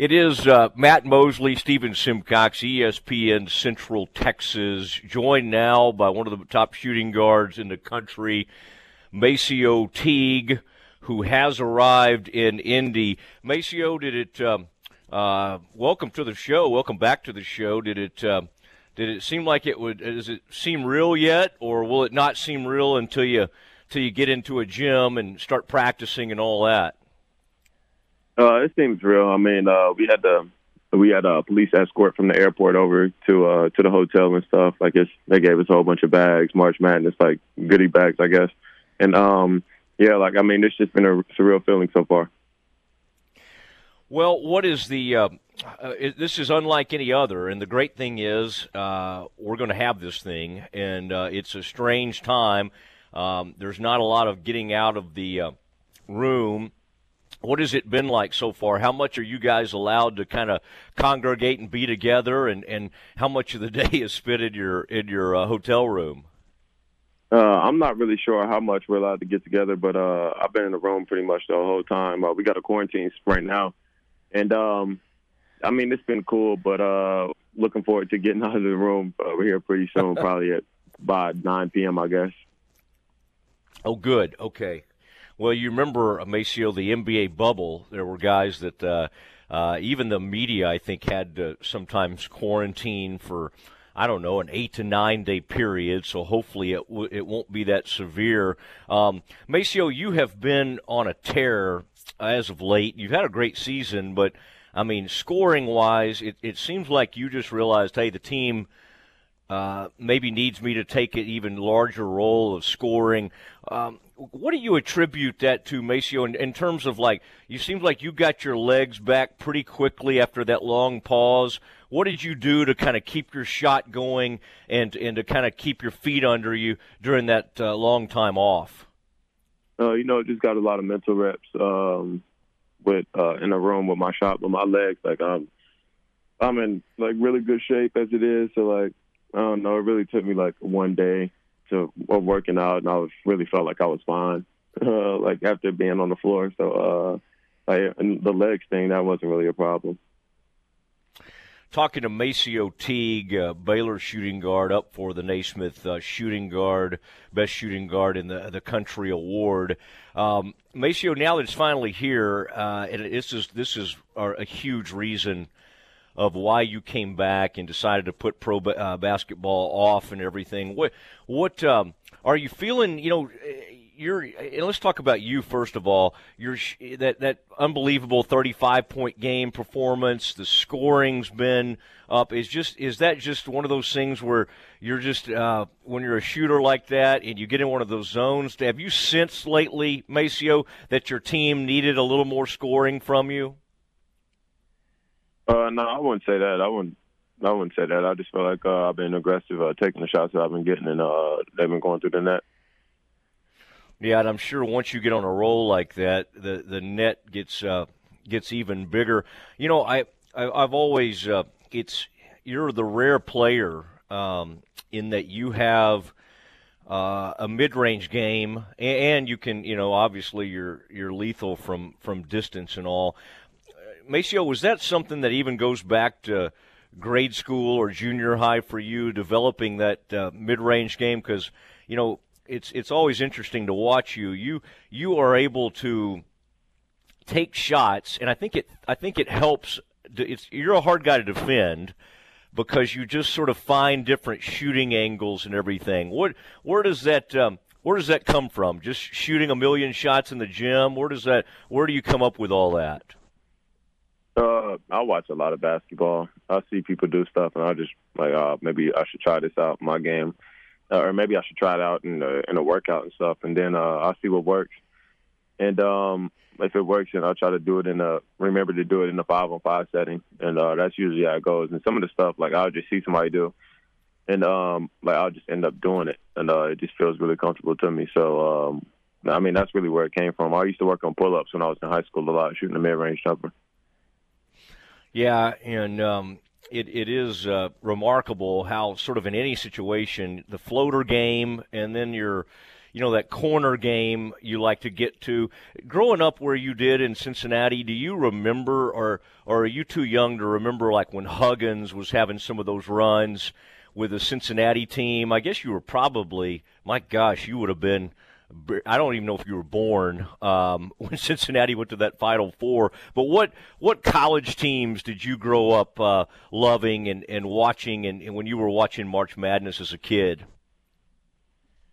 It is uh, Matt Mosley, Stephen Simcox, ESPN Central Texas, joined now by one of the top shooting guards in the country, MaCio Teague, who has arrived in Indy. MaCio, did it? Um, uh, welcome to the show. Welcome back to the show. Did it? Uh, did it seem like it would? Does it seem real yet, or will it not seem real until you until you get into a gym and start practicing and all that? Uh, it seems real. I mean, uh, we had the we had a police escort from the airport over to uh to the hotel and stuff. Like it's they gave us a whole bunch of bags, March Madness like goodie bags, I guess. And um yeah, like I mean, it's just been a surreal feeling so far. Well, what is the? Uh, uh, it, this is unlike any other, and the great thing is uh, we're going to have this thing, and uh, it's a strange time. Um, there's not a lot of getting out of the uh, room what has it been like so far? How much are you guys allowed to kind of congregate and be together, and, and how much of the day is spent in your in your uh, hotel room? Uh, I'm not really sure how much we're allowed to get together, but uh, I've been in the room pretty much the whole time. Uh, we got a quarantine right now, and um, I mean it's been cool, but uh, looking forward to getting out of the room. Uh, we're here pretty soon, probably at by 9 p.m. I guess. Oh, good. Okay. Well, you remember, MaCio, the NBA bubble. There were guys that uh, uh, even the media, I think, had to sometimes quarantine for, I don't know, an eight to nine day period. So hopefully it w- it won't be that severe. Um, MaCio, you have been on a tear as of late. You've had a great season, but I mean, scoring wise, it, it seems like you just realized, hey, the team. Uh, maybe needs me to take an even larger role of scoring. Um, what do you attribute that to, MaCio, in, in, terms of like, you seemed like you got your legs back pretty quickly after that long pause. What did you do to kind of keep your shot going and, and to kind of keep your feet under you during that uh, long time off? Uh, you know, just got a lot of mental reps um, with uh, in a room with my shot with my legs. Like I'm, I'm in like really good shape as it is. So like, I don't know. It really took me like one day to working out, and I was really felt like I was fine. Uh, like after being on the floor, so uh, the legs thing that wasn't really a problem. Talking to MaCio Teague, uh, Baylor shooting guard, up for the Naismith uh, shooting guard, best shooting guard in the the country award. Um, MaCio, now that it's finally here, uh, and this is this is a huge reason of why you came back and decided to put pro uh, basketball off and everything. What what um, are you feeling? You know, you're. And let's talk about you first of all. Your that that unbelievable 35 point game performance. The scoring's been up. Is just is that just one of those things where you're just uh, when you're a shooter like that and you get in one of those zones? Have you sensed lately, MaCio, that your team needed a little more scoring from you? Uh, no, I wouldn't say that. I wouldn't. I wouldn't say that. I just feel like uh, I've been aggressive, uh, taking the shots that I've been getting, and uh, they've been going through the net. Yeah, and I'm sure once you get on a roll like that, the the net gets uh, gets even bigger. You know, I, I have always uh, it's you're the rare player um, in that you have. Uh, a mid-range game, and you can, you know, obviously you're you're lethal from from distance and all. MaCio, was that something that even goes back to grade school or junior high for you, developing that uh, mid-range game? Because you know it's it's always interesting to watch you. You you are able to take shots, and I think it I think it helps. It's you're a hard guy to defend because you just sort of find different shooting angles and everything. What where does that um, where does that come from? Just shooting a million shots in the gym? Where does that where do you come up with all that? Uh, I watch a lot of basketball. I see people do stuff, and I just like, uh, maybe I should try this out in my game, uh, or maybe I should try it out in a, in a workout and stuff, and then uh, I'll see what works. And um, if it works, then I'll try to do it in a remember to do it in a five on five setting, and uh, that's usually how it goes. And some of the stuff, like I'll just see somebody do, and um, like I'll just end up doing it, and uh, it just feels really comfortable to me. So um, I mean, that's really where it came from. I used to work on pull ups when I was in high school a lot, shooting a mid range jumper. Yeah, and um, it it is uh, remarkable how sort of in any situation the floater game and then your you know that corner game you like to get to. Growing up where you did in Cincinnati, do you remember, or or are you too young to remember, like when Huggins was having some of those runs with the Cincinnati team? I guess you were probably, my gosh, you would have been. I don't even know if you were born um, when Cincinnati went to that Final Four. But what what college teams did you grow up uh, loving and, and watching, and, and when you were watching March Madness as a kid?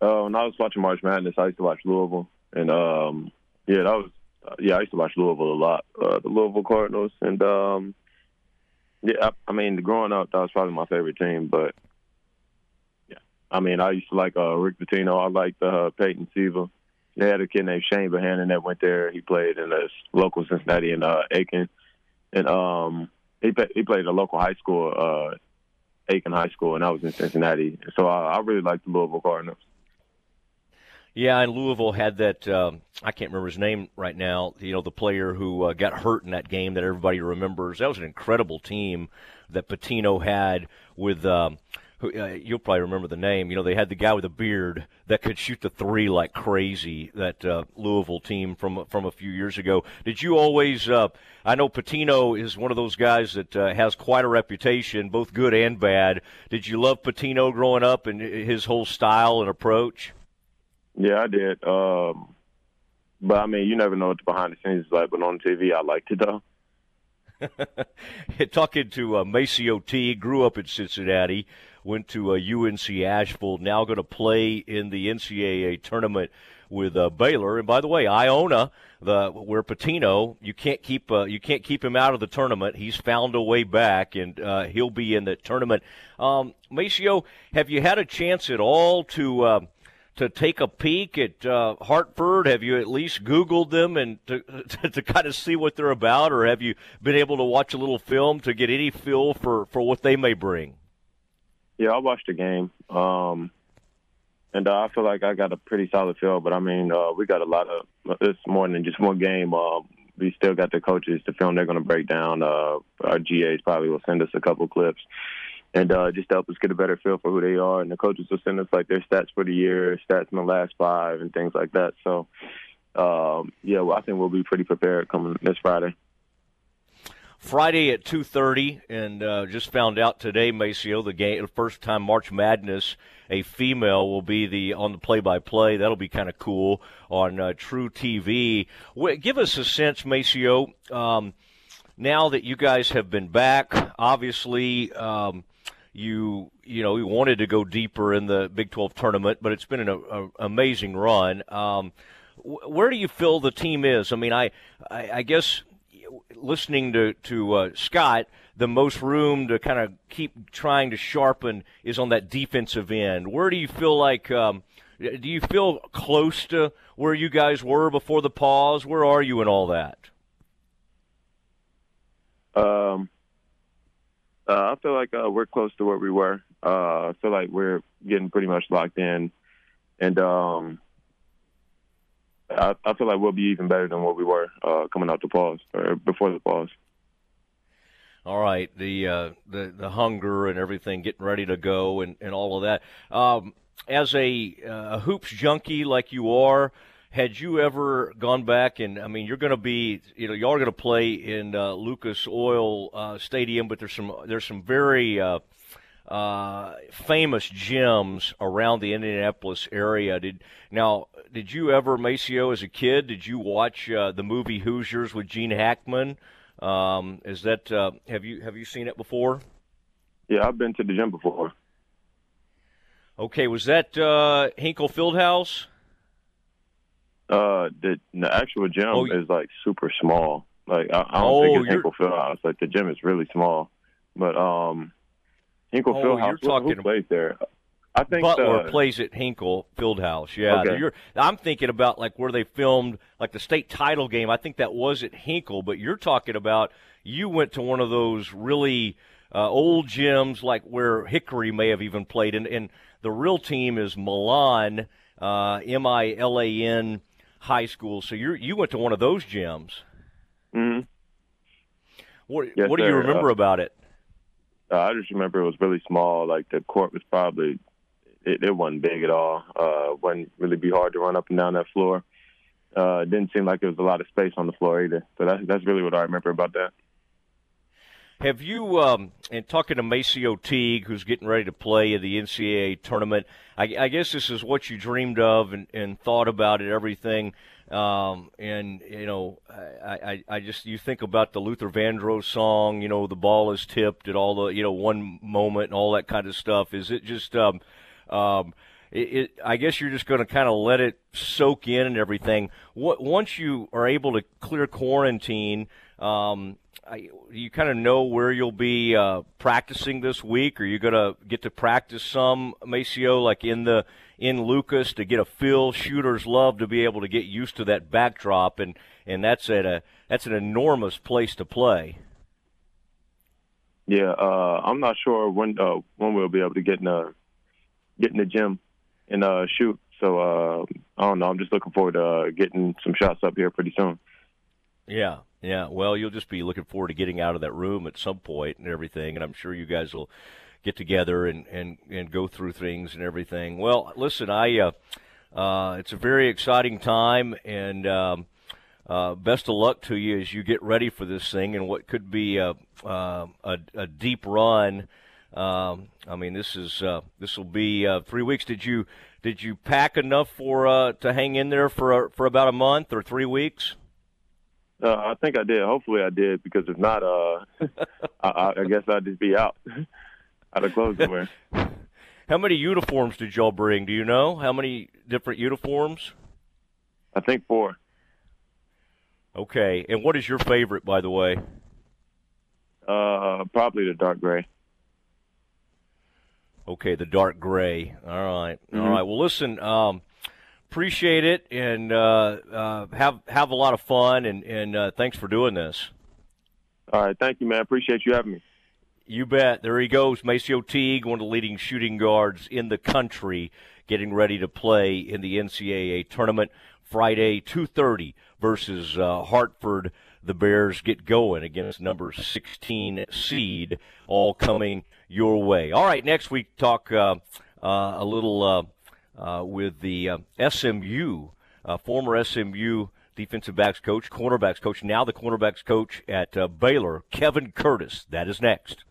Uh, when I was watching March Madness, I used to watch Louisville, and um, yeah, that was uh, yeah, I used to watch Louisville a lot. Uh, the Louisville Cardinals, and um, yeah, I, I mean, growing up, that was probably my favorite team. But I mean, I used to like uh, Rick Pitino. I liked uh, Peyton Siva. They had a kid named Shane Behanan that went there. He played in the local Cincinnati and uh, Aiken, and um, he he played at a local high school, uh, Aiken High School, and I was in Cincinnati. So I, I really liked the Louisville Cardinals. Yeah, and Louisville had that. Um, I can't remember his name right now. You know, the player who uh, got hurt in that game that everybody remembers. That was an incredible team that Pitino had with. Um, who, uh, you'll probably remember the name. You know, they had the guy with a beard that could shoot the three like crazy. That uh, Louisville team from from a few years ago. Did you always? Uh, I know Pitino is one of those guys that uh, has quite a reputation, both good and bad. Did you love Pitino growing up and his whole style and approach? Yeah, I did. Um, but I mean, you never know what the behind the scenes is like. But on TV, I liked it though. Talking to uh, MaCio T, grew up in Cincinnati, went to uh, UNC Asheville, now going to play in the NCAA tournament with uh, Baylor. And by the way, Iona, the where Pitino, you can't keep uh, you can't keep him out of the tournament. He's found a way back, and uh, he'll be in the tournament. Um, MaCio, have you had a chance at all to? Uh, to take a peek at uh, Hartford? Have you at least Googled them and to, to, to kind of see what they're about, or have you been able to watch a little film to get any feel for, for what they may bring? Yeah, I watched the game, um, and uh, I feel like I got a pretty solid feel. But I mean, uh, we got a lot of it's more than just one game. Uh, we still got the coaches to film. They're going to break down. Uh, our GAs probably will send us a couple clips and uh, just to help us get a better feel for who they are. And the coaches will send us like their stats for the year, stats in the last five, and things like that. So, um, yeah, well, I think we'll be pretty prepared coming this Friday. Friday at two thirty, and uh, just found out today, MaCio, the game, the first time March Madness, a female will be the on the play-by-play. That'll be kind of cool on uh, truTV. Give us a sense, MaCio. Um, now that you guys have been back, obviously. Um, you you know you wanted to go deeper in the Big 12 tournament, but it's been an a, amazing run. Um, where do you feel the team is? I mean, I I, I guess listening to to uh, Scott, the most room to kind of keep trying to sharpen is on that defensive end. Where do you feel like? Um, do you feel close to where you guys were before the pause? Where are you in all that? Um, uh, I feel like uh, we're close to where we were. Uh, I feel like we're getting pretty much locked in, and um, I, I, feel like we'll be even better than what we were uh, coming out the pause or before the pause. All right, the uh, the the hunger and everything, getting ready to go, and, and all of that. Um, as a, uh, hoops junkie like you are, had you ever gone back and I mean you're going to be you know y'all are going to play in uh, Lucas Oil uh, Stadium, but there's some there's some very uh, uh, famous gyms around the Indianapolis area. Did now did you ever MaCio as a kid? Did you watch uh, the movie Hoosiers with Gene Hackman? Um, is that uh, have you have you seen it before? Yeah, I've been to the gym before. Okay, was that Hinkle Fieldhouse? Uh, the the actual gym oh, is like super small. Like I, I don't oh, think it's Hinkle Fieldhouse. Like the gym is really small, but um, Hinkle oh, Fieldhouse. You're talking who plays there? I think Butler the, plays at Hinkle Fieldhouse. Yeah, okay. you're, I'm thinking about like where they filmed like the state title game. I think that was at Hinkle, but you're talking about you went to one of those really uh, old gyms like where Hickory may have even played, and, and the real team is Milan, uh, M I L A N high school. So you you went to one of those gyms. hmm What yes, What do you remember uh, about it? Uh, I just remember it was really small. Like the court was probably it, it wasn't big at all. Uh, wasn't really be hard to run up and down that floor. Uh, it didn't seem like there was a lot of space on the floor either. So that's that's really what I remember about that. Have you, um, and talking to MaCio Teague, who's getting ready to play in the NCAA tournament, I, I guess this is what you dreamed of and, and thought about it, everything. Um, and, you know, I, I, I just, you think about the Luther Vandross song, you know, the ball is tipped at all the, you know, one moment and all that kind of stuff. Is it just, um, um, it, it, I guess you're just going to kind of let it soak in and everything. What, once you are able to clear quarantine, um, I, you kind of know where you'll be uh, practicing this week? Are you going to get to practice some MaCio, like in the in Lucas, to get a feel? Shooters love to be able to get used to that backdrop, and and that's at a that's an enormous place to play. Yeah, uh, I'm not sure when uh, when we'll be able to get in the get in the gym and uh, shoot. So uh, I don't know. I'm just looking forward to uh, getting some shots up here pretty soon. Yeah, yeah. Well, you'll just be looking forward to getting out of that room at some point and everything, and I'm sure you guys will get together and and and go through things and everything. Well, listen, I uh, uh, it's a very exciting time, and um, uh, best of luck to you as you get ready for this thing and what could be a uh, a, a deep run. Um, I mean, this is uh, this will be uh, three weeks. Did you did you pack enough for to hang in there for for about a month or three weeks? Uh, I think I did. Hopefully, I did because if not, uh, I, I guess I'd just be out, out of clothes to wear. How many uniforms did y'all bring? Do you know how many different uniforms? I think four. Okay, and what is your favorite, by the way? Uh, probably the dark gray. Okay, the dark gray. All right. mm-hmm. All right. Well, listen. Um, appreciate it, and uh, uh, have have a lot of fun, and and uh, thanks for doing this. All right, thank you, man. Appreciate you having me. You bet. There he goes, MaCio Teague, one of the leading shooting guards in the country, getting ready to play in the NCAA tournament Friday, two thirty versus uh, Hartford. The Bears get going against number 16 seed, all coming your way. All right, next week talk uh, uh, a little uh, with the uh, SMU, uh, former SMU defensive backs coach, cornerbacks coach, now the cornerbacks coach at Baylor, Kevin Curtis. That is next.